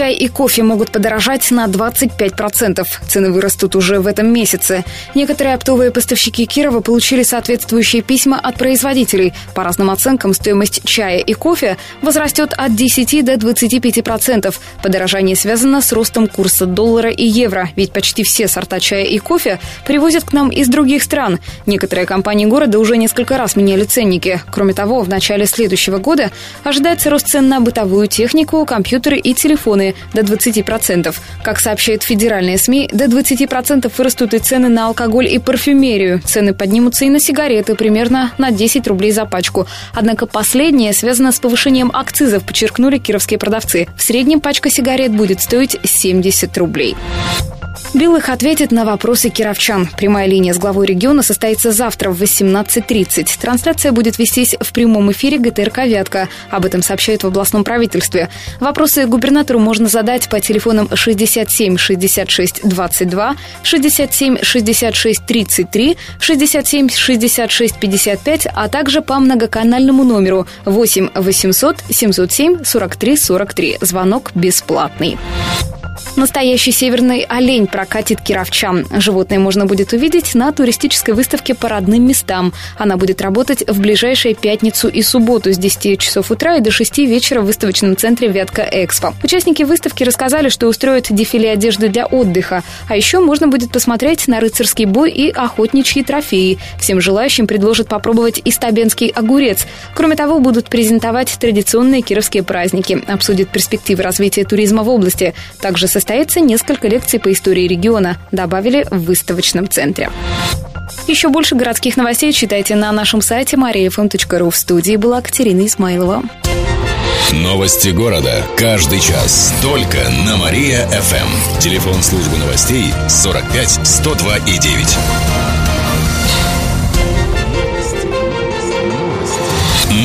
Чай и кофе могут подорожать на 25%. Цены вырастут уже в этом месяце. Некоторые оптовые поставщики Кирова получили соответствующие письма от производителей. По разным оценкам, стоимость чая и кофе возрастет от 10 до 25%. Подорожание связано с ростом курса доллара и евро, ведь почти все сорта чая и кофе привозят к нам из других стран. Некоторые компании города уже несколько раз меняли ценники. Кроме того, в начале следующего года ожидается рост цен на бытовую технику, компьютеры и телефоны до 20%. Как сообщают федеральные СМИ, до 20% вырастут и цены на алкоголь и парфюмерию. Цены поднимутся и на сигареты примерно на 10 рублей за пачку. Однако последнее связано с повышением акцизов, подчеркнули кировские продавцы. В среднем пачка сигарет будет стоить 70 рублей. Белых ответит на вопросы кировчан. Прямая линия с главой региона состоится завтра в 18.30. Трансляция будет вестись в прямом эфире ГТРК «Вятка». Об этом сообщают в областном правительстве. Вопросы губернатору можно задать по телефонам 67 66 22, 67 66 33, 67 66 55, а также по многоканальному номеру 8 800 707 43 43. Звонок бесплатный. Настоящий северный олень прокатит кировчан. Животное можно будет увидеть на туристической выставке по родным местам. Она будет работать в ближайшие пятницу и субботу с 10 часов утра и до 6 вечера в выставочном центре Вятка Экспо. Участники выставки рассказали, что устроят дефиле одежды для отдыха. А еще можно будет посмотреть на рыцарский бой и охотничьи трофеи. Всем желающим предложат попробовать истабенский огурец. Кроме того, будут презентовать традиционные кировские праздники, обсудят перспективы развития туризма в области. Также состоится несколько лекций по истории региона, добавили в выставочном центре. Еще больше городских новостей читайте на нашем сайте mariafm.ru. В студии была Катерина Измайлова. Новости города. Каждый час. Только на Мария-ФМ. Телефон службы новостей 45 102 и 9.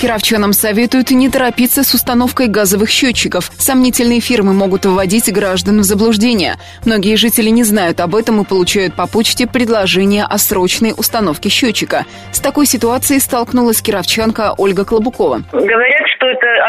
Кировчанам советуют не торопиться с установкой газовых счетчиков. Сомнительные фирмы могут вводить граждан в заблуждение. Многие жители не знают об этом и получают по почте предложение о срочной установке счетчика. С такой ситуацией столкнулась кировчанка Ольга Клобукова. Говорят,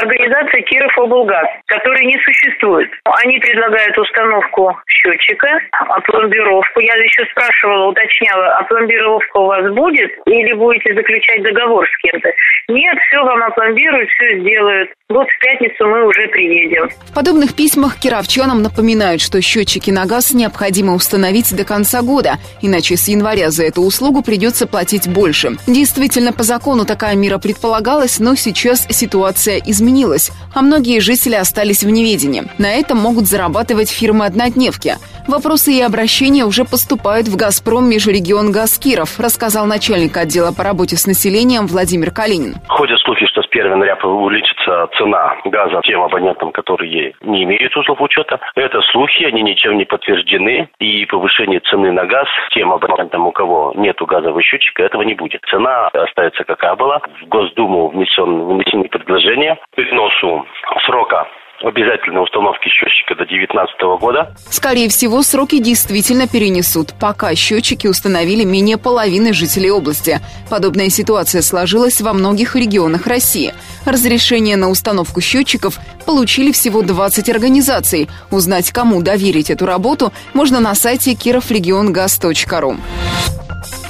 организация Киров облгаз, которой не существует. Они предлагают установку счетчика, опломбировку. Я еще спрашивала, уточняла, опломбировка у вас будет или будете заключать договор с кем-то? Нет, все вам опломбируют, все сделают. Вот в пятницу мы уже приедем. В подобных письмах кировчанам напоминают, что счетчики на газ необходимо установить до конца года, иначе с января за эту услугу придется платить больше. Действительно, по закону такая мера предполагалась, но сейчас ситуация изменилась, а многие жители остались в неведении. На этом могут зарабатывать фирмы-однодневки. Вопросы и обращения уже поступают в «Газпром» межрегион «Газ Киров», рассказал начальник отдела по работе с населением Владимир Калинин. Ходят слухи, что 1 января увеличится цена газа тем абонентам, которые не имеют узлов учета. Это слухи, они ничем не подтверждены. И повышение цены на газ тем абонентам, у кого нет газового счетчика, этого не будет. Цена остается какая была. В Госдуму внесен, внесены предложения к переносу срока обязательной установки счетчика до 2019 года. Скорее всего, сроки действительно перенесут, пока счетчики установили менее половины жителей области. Подобная ситуация сложилась во многих регионах России. Разрешение на установку счетчиков получили всего 20 организаций. Узнать, кому доверить эту работу, можно на сайте кироврегионгаз.ру.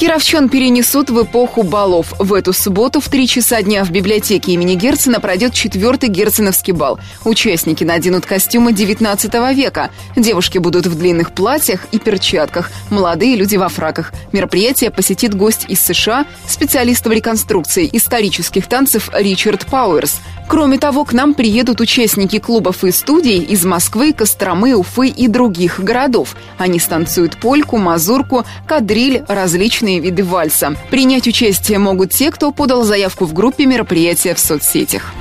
Кировчан перенесут в эпоху балов. В эту субботу в 3 часа дня в библиотеке имени Герцена пройдет четвертый герценовский бал. Участники наденут костюмы 19 века. Девушки будут в длинных платьях и перчатках, молодые люди во фраках. Мероприятие посетит гость из США, специалист в реконструкции исторических танцев Ричард Пауэрс. Кроме того, к нам приедут участники клубов и студий из Москвы, Костромы, Уфы и других городов. Они станцуют польку, мазурку, кадриль, различные виды вальса. Принять участие могут те, кто подал заявку в группе мероприятия в соцсетях.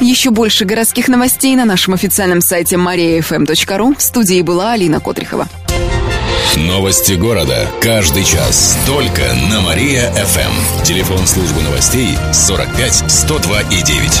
Еще больше городских новостей на нашем официальном сайте mariafm.ru. В студии была Алина Котрихова. Новости города. Каждый час. Только на Мария-ФМ. Телефон службы новостей 45 102 и 9.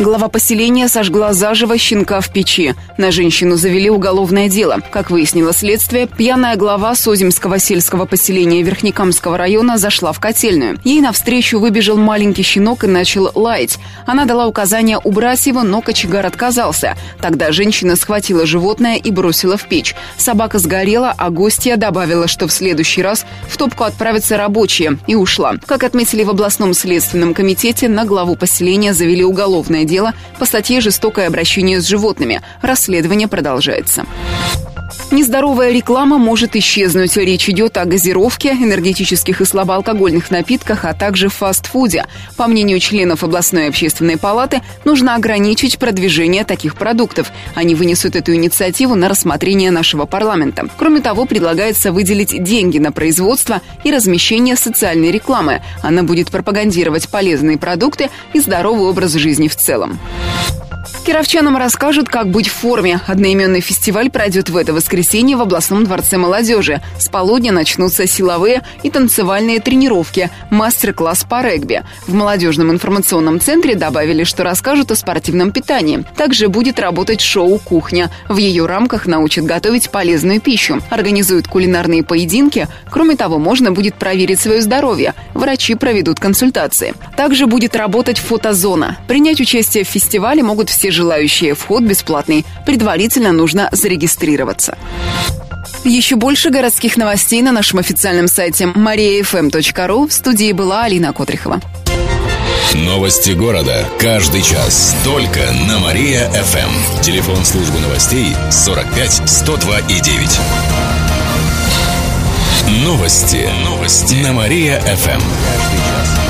Глава поселения сожгла заживо щенка в печи. На женщину завели уголовное дело. Как выяснило следствие, пьяная глава Соземского сельского поселения Верхнекамского района зашла в котельную. Ей навстречу выбежал маленький щенок и начал лаять. Она дала указание убрать его, но кочегар отказался. Тогда женщина схватила животное и бросила в печь. Собака сгорела, а гостья добавила, что в следующий раз в топку отправятся рабочие, и ушла. Как отметили в областном следственном комитете, на главу поселения завели уголовное дело по статье «Жестокое обращение с животными». Расследование продолжается. Нездоровая реклама может исчезнуть. Речь идет о газировке, энергетических и слабоалкогольных напитках, а также фастфуде. По мнению членов областной общественной палаты, нужно ограничить продвижение таких продуктов. Они вынесут эту инициативу на рассмотрение нашего парламента. Кроме того, предлагается выделить деньги на производство и размещение социальной рекламы. Она будет пропагандировать полезные продукты и здоровый образ жизни в целом. Кировчанам расскажут, как быть в форме. Одноименный фестиваль пройдет в это воскресенье в областном дворце молодежи. С полудня начнутся силовые и танцевальные тренировки, мастер-класс по регби. В молодежном информационном центре добавили, что расскажут о спортивном питании. Также будет работать шоу «Кухня». В ее рамках научат готовить полезную пищу, организуют кулинарные поединки. Кроме того, можно будет проверить свое здоровье. Врачи проведут консультации. Также будет работать фотозона. Принять участие в фестивале могут все желающие. Вход бесплатный. Предварительно нужно зарегистрироваться. Еще больше городских новостей на нашем официальном сайте mariafm.ru. В студии была Алина Котрихова. Новости города. Каждый час. Только на Мария-ФМ. Телефон службы новостей 45 102 и 9. Новости. Новости. На Мария-ФМ.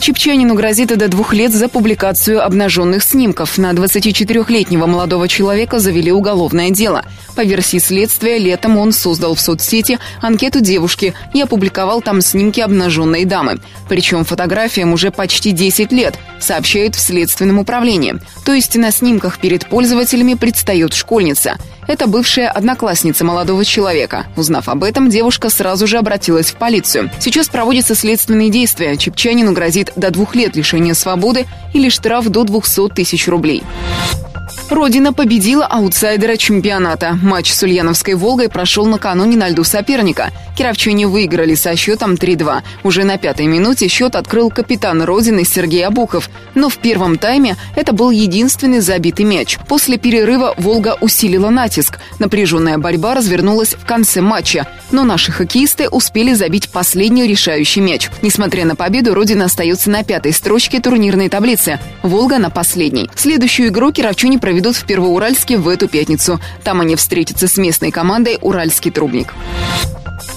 Чепчанину грозит до двух лет за публикацию обнаженных снимков. На 24-летнего молодого человека завели уголовное дело. По версии следствия, летом он создал в соцсети анкету девушки и опубликовал там снимки обнаженной дамы. Причем фотографиям уже почти 10 лет, сообщают в Следственном управлении. То есть на снимках перед пользователями предстает школьница. Это бывшая одноклассница молодого человека. Узнав об этом, девушка сразу же обратилась в полицию. Сейчас проводятся следственные действия. Чепчанину грозит до двух лет лишения свободы или штраф до 200 тысяч рублей. Родина победила аутсайдера чемпионата. Матч с Ульяновской «Волгой» прошел накануне на льду соперника. Кировчане выиграли со счетом 3-2. Уже на пятой минуте счет открыл капитан Родины Сергей Абухов. Но в первом тайме это был единственный забитый мяч. После перерыва «Волга» усилила натиск. Напряженная борьба развернулась в конце матча. Но наши хоккеисты успели забить последний решающий мяч. Несмотря на победу, Родина остается на пятой строчке турнирной таблицы. «Волга» на последней. Следующую игру кировчане проведут в Первоуральске в эту пятницу. Там они встретятся с местной командой «Уральский трубник»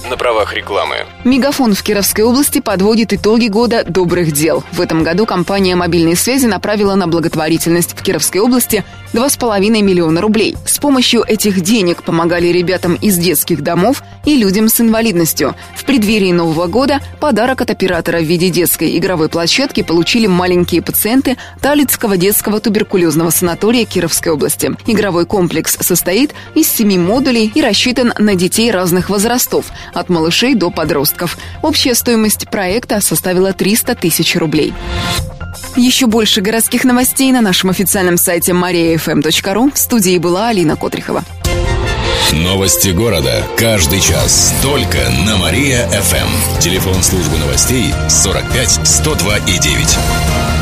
на правах рекламы. Мегафон в Кировской области подводит итоги года добрых дел. В этом году компания мобильной связи направила на благотворительность в Кировской области 2,5 миллиона рублей. С помощью этих денег помогали ребятам из детских домов и людям с инвалидностью. В преддверии Нового года подарок от оператора в виде детской игровой площадки получили маленькие пациенты Талицкого детского туберкулезного санатория Кировской области. Игровой комплекс состоит из семи модулей и рассчитан на детей разных возрастов, от малышей до подростков. Общая стоимость проекта составила 300 тысяч рублей. Еще больше городских новостей на нашем официальном сайте mariafm.ru. В студии была Алина Котрихова. Новости города. Каждый час. Только на Мария-ФМ. Телефон службы новостей 45 102 и 9.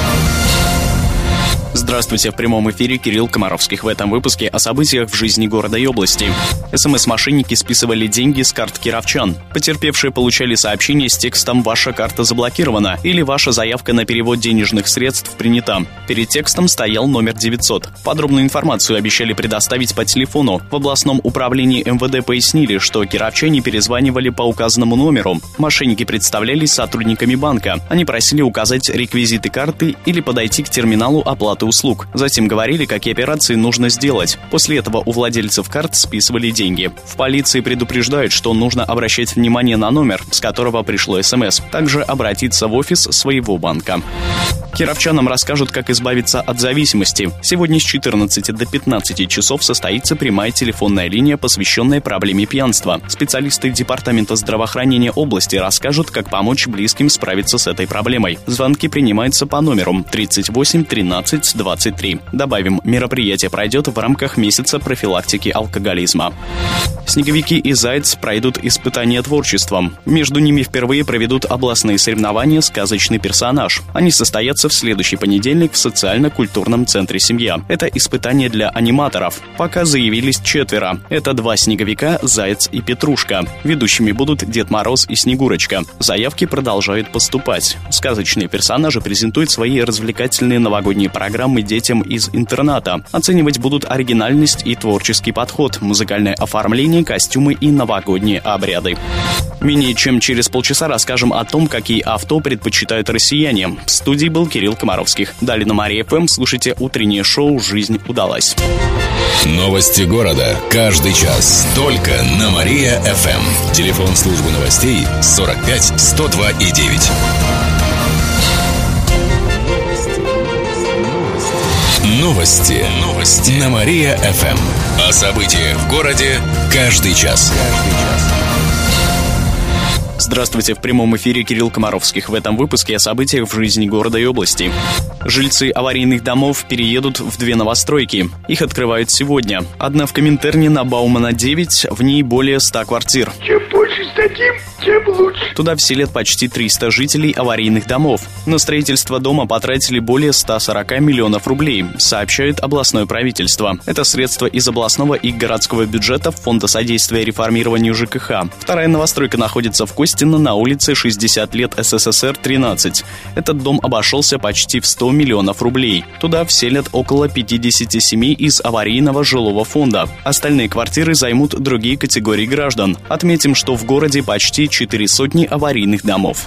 Здравствуйте, в прямом эфире Кирилл Комаровских. В этом выпуске о событиях в жизни города и области. СМС-мошенники списывали деньги с карт кировчан. Потерпевшие получали сообщение с текстом «Ваша карта заблокирована» или «Ваша заявка на перевод денежных средств принята». Перед текстом стоял номер 900. Подробную информацию обещали предоставить по телефону. В областном управлении МВД пояснили, что кировчане перезванивали по указанному номеру. Мошенники представлялись сотрудниками банка. Они просили указать реквизиты карты или подойти к терминалу оплаты услуг услуг. Затем говорили, какие операции нужно сделать. После этого у владельцев карт списывали деньги. В полиции предупреждают, что нужно обращать внимание на номер, с которого пришло СМС. Также обратиться в офис своего банка. Кировчанам расскажут, как избавиться от зависимости. Сегодня с 14 до 15 часов состоится прямая телефонная линия, посвященная проблеме пьянства. Специалисты Департамента здравоохранения области расскажут, как помочь близким справиться с этой проблемой. Звонки принимаются по номеру 38 13 20 23. Добавим, мероприятие пройдет в рамках месяца профилактики алкоголизма. Снеговики и Заяц пройдут испытания творчеством. Между ними впервые проведут областные соревнования «Сказочный персонаж». Они состоятся в следующий понедельник в социально-культурном центре «Семья». Это испытание для аниматоров. Пока заявились четверо. Это два снеговика, Заяц и Петрушка. Ведущими будут Дед Мороз и Снегурочка. Заявки продолжают поступать. Сказочные персонажи презентуют свои развлекательные новогодние программы программы детям из интерната. Оценивать будут оригинальность и творческий подход, музыкальное оформление, костюмы и новогодние обряды. Менее чем через полчаса расскажем о том, какие авто предпочитают россияне. В студии был Кирилл Комаровских. Далее на Мария ФМ слушайте утреннее шоу «Жизнь удалась». Новости города. Каждый час. Только на Мария-ФМ. Телефон службы новостей 45 102 и 9. Новости. Новости. На Мария-ФМ. О событиях в городе каждый час. Каждый час. Здравствуйте, в прямом эфире Кирилл Комаровских. В этом выпуске о событиях в жизни города и области. Жильцы аварийных домов переедут в две новостройки. Их открывают сегодня. Одна в Коминтерне на Баумана 9, в ней более 100 квартир. Чем больше сдадим, тем лучше. Туда вселят почти 300 жителей аварийных домов. На строительство дома потратили более 140 миллионов рублей, сообщает областное правительство. Это средства из областного и городского бюджетов Фонда содействия реформированию ЖКХ. Вторая новостройка находится в Костино на улице 60 лет СССР 13. Этот дом обошелся почти в 100 миллионов рублей. Туда вселят около 50 семей из аварийного жилого фонда. Остальные квартиры займут другие категории граждан. Отметим, что в городе почти 4 сотни аварийных домов.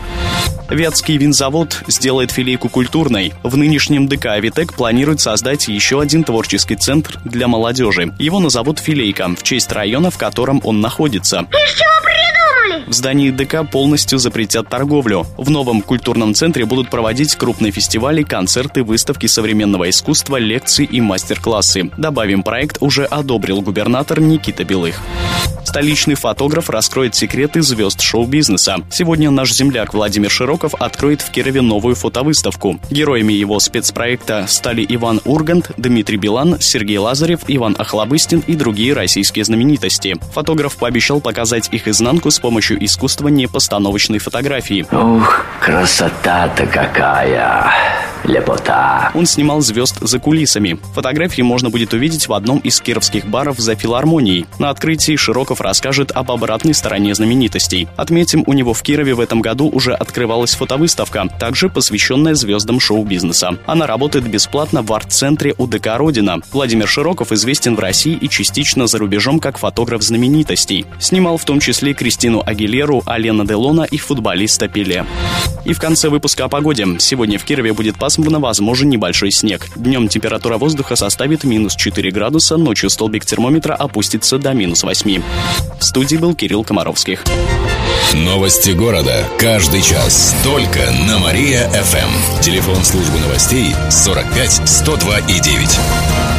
Вятский винзавод сделает филейку культурной. В нынешнем ДК «Авитек» планирует создать еще один творческий центр для молодежи. Его назовут «Филейка» в честь района, в котором он находится. Из чего придумали? В здании ДК полностью запретят торговлю. В новом культурном центре будут проводить крупные фестивали, концерты, выставки современного искусства, лекции и мастер-классы. Добавим, проект уже одобрил губернатор Никита Белых. Столичный фотограф раскроет секреты звезд шоу-бизнеса. Сегодня наш земляк Владимир Широков откроет в Кирове новую фотовыставку. Героями его спецпроекта стали Иван Ургант, Дмитрий Билан, Сергей Лазарев, Иван Охлобыстин и другие российские знаменитости. Фотограф пообещал показать их изнанку с помощью искусства непостановочной фотографии. Ух, красота-то какая! Лепота. Он снимал звезд за кулисами. Фотографии можно будет увидеть в одном из кировских баров за филармонией. На открытии Широков расскажет об обратной стороне знаменитостей. Отметим, у него в Кирове в этом году уже открывалась фотовыставка, также посвященная звездам шоу-бизнеса. Она работает бесплатно в арт-центре УДК «Родина». Владимир Широков известен в России и частично за рубежом как фотограф знаменитостей. Снимал в том числе Кристину Агилеру, Алена Делона и футболиста Пеле. И в конце выпуска о погоде. Сегодня в Кирове будет пасмурно пасмурно, возможен небольшой снег. Днем температура воздуха составит минус 4 градуса, ночью столбик термометра опустится до минус 8. В студии был Кирилл Комаровских. Новости города. Каждый час. Только на Мария-ФМ. Телефон службы новостей 45 102 и 9.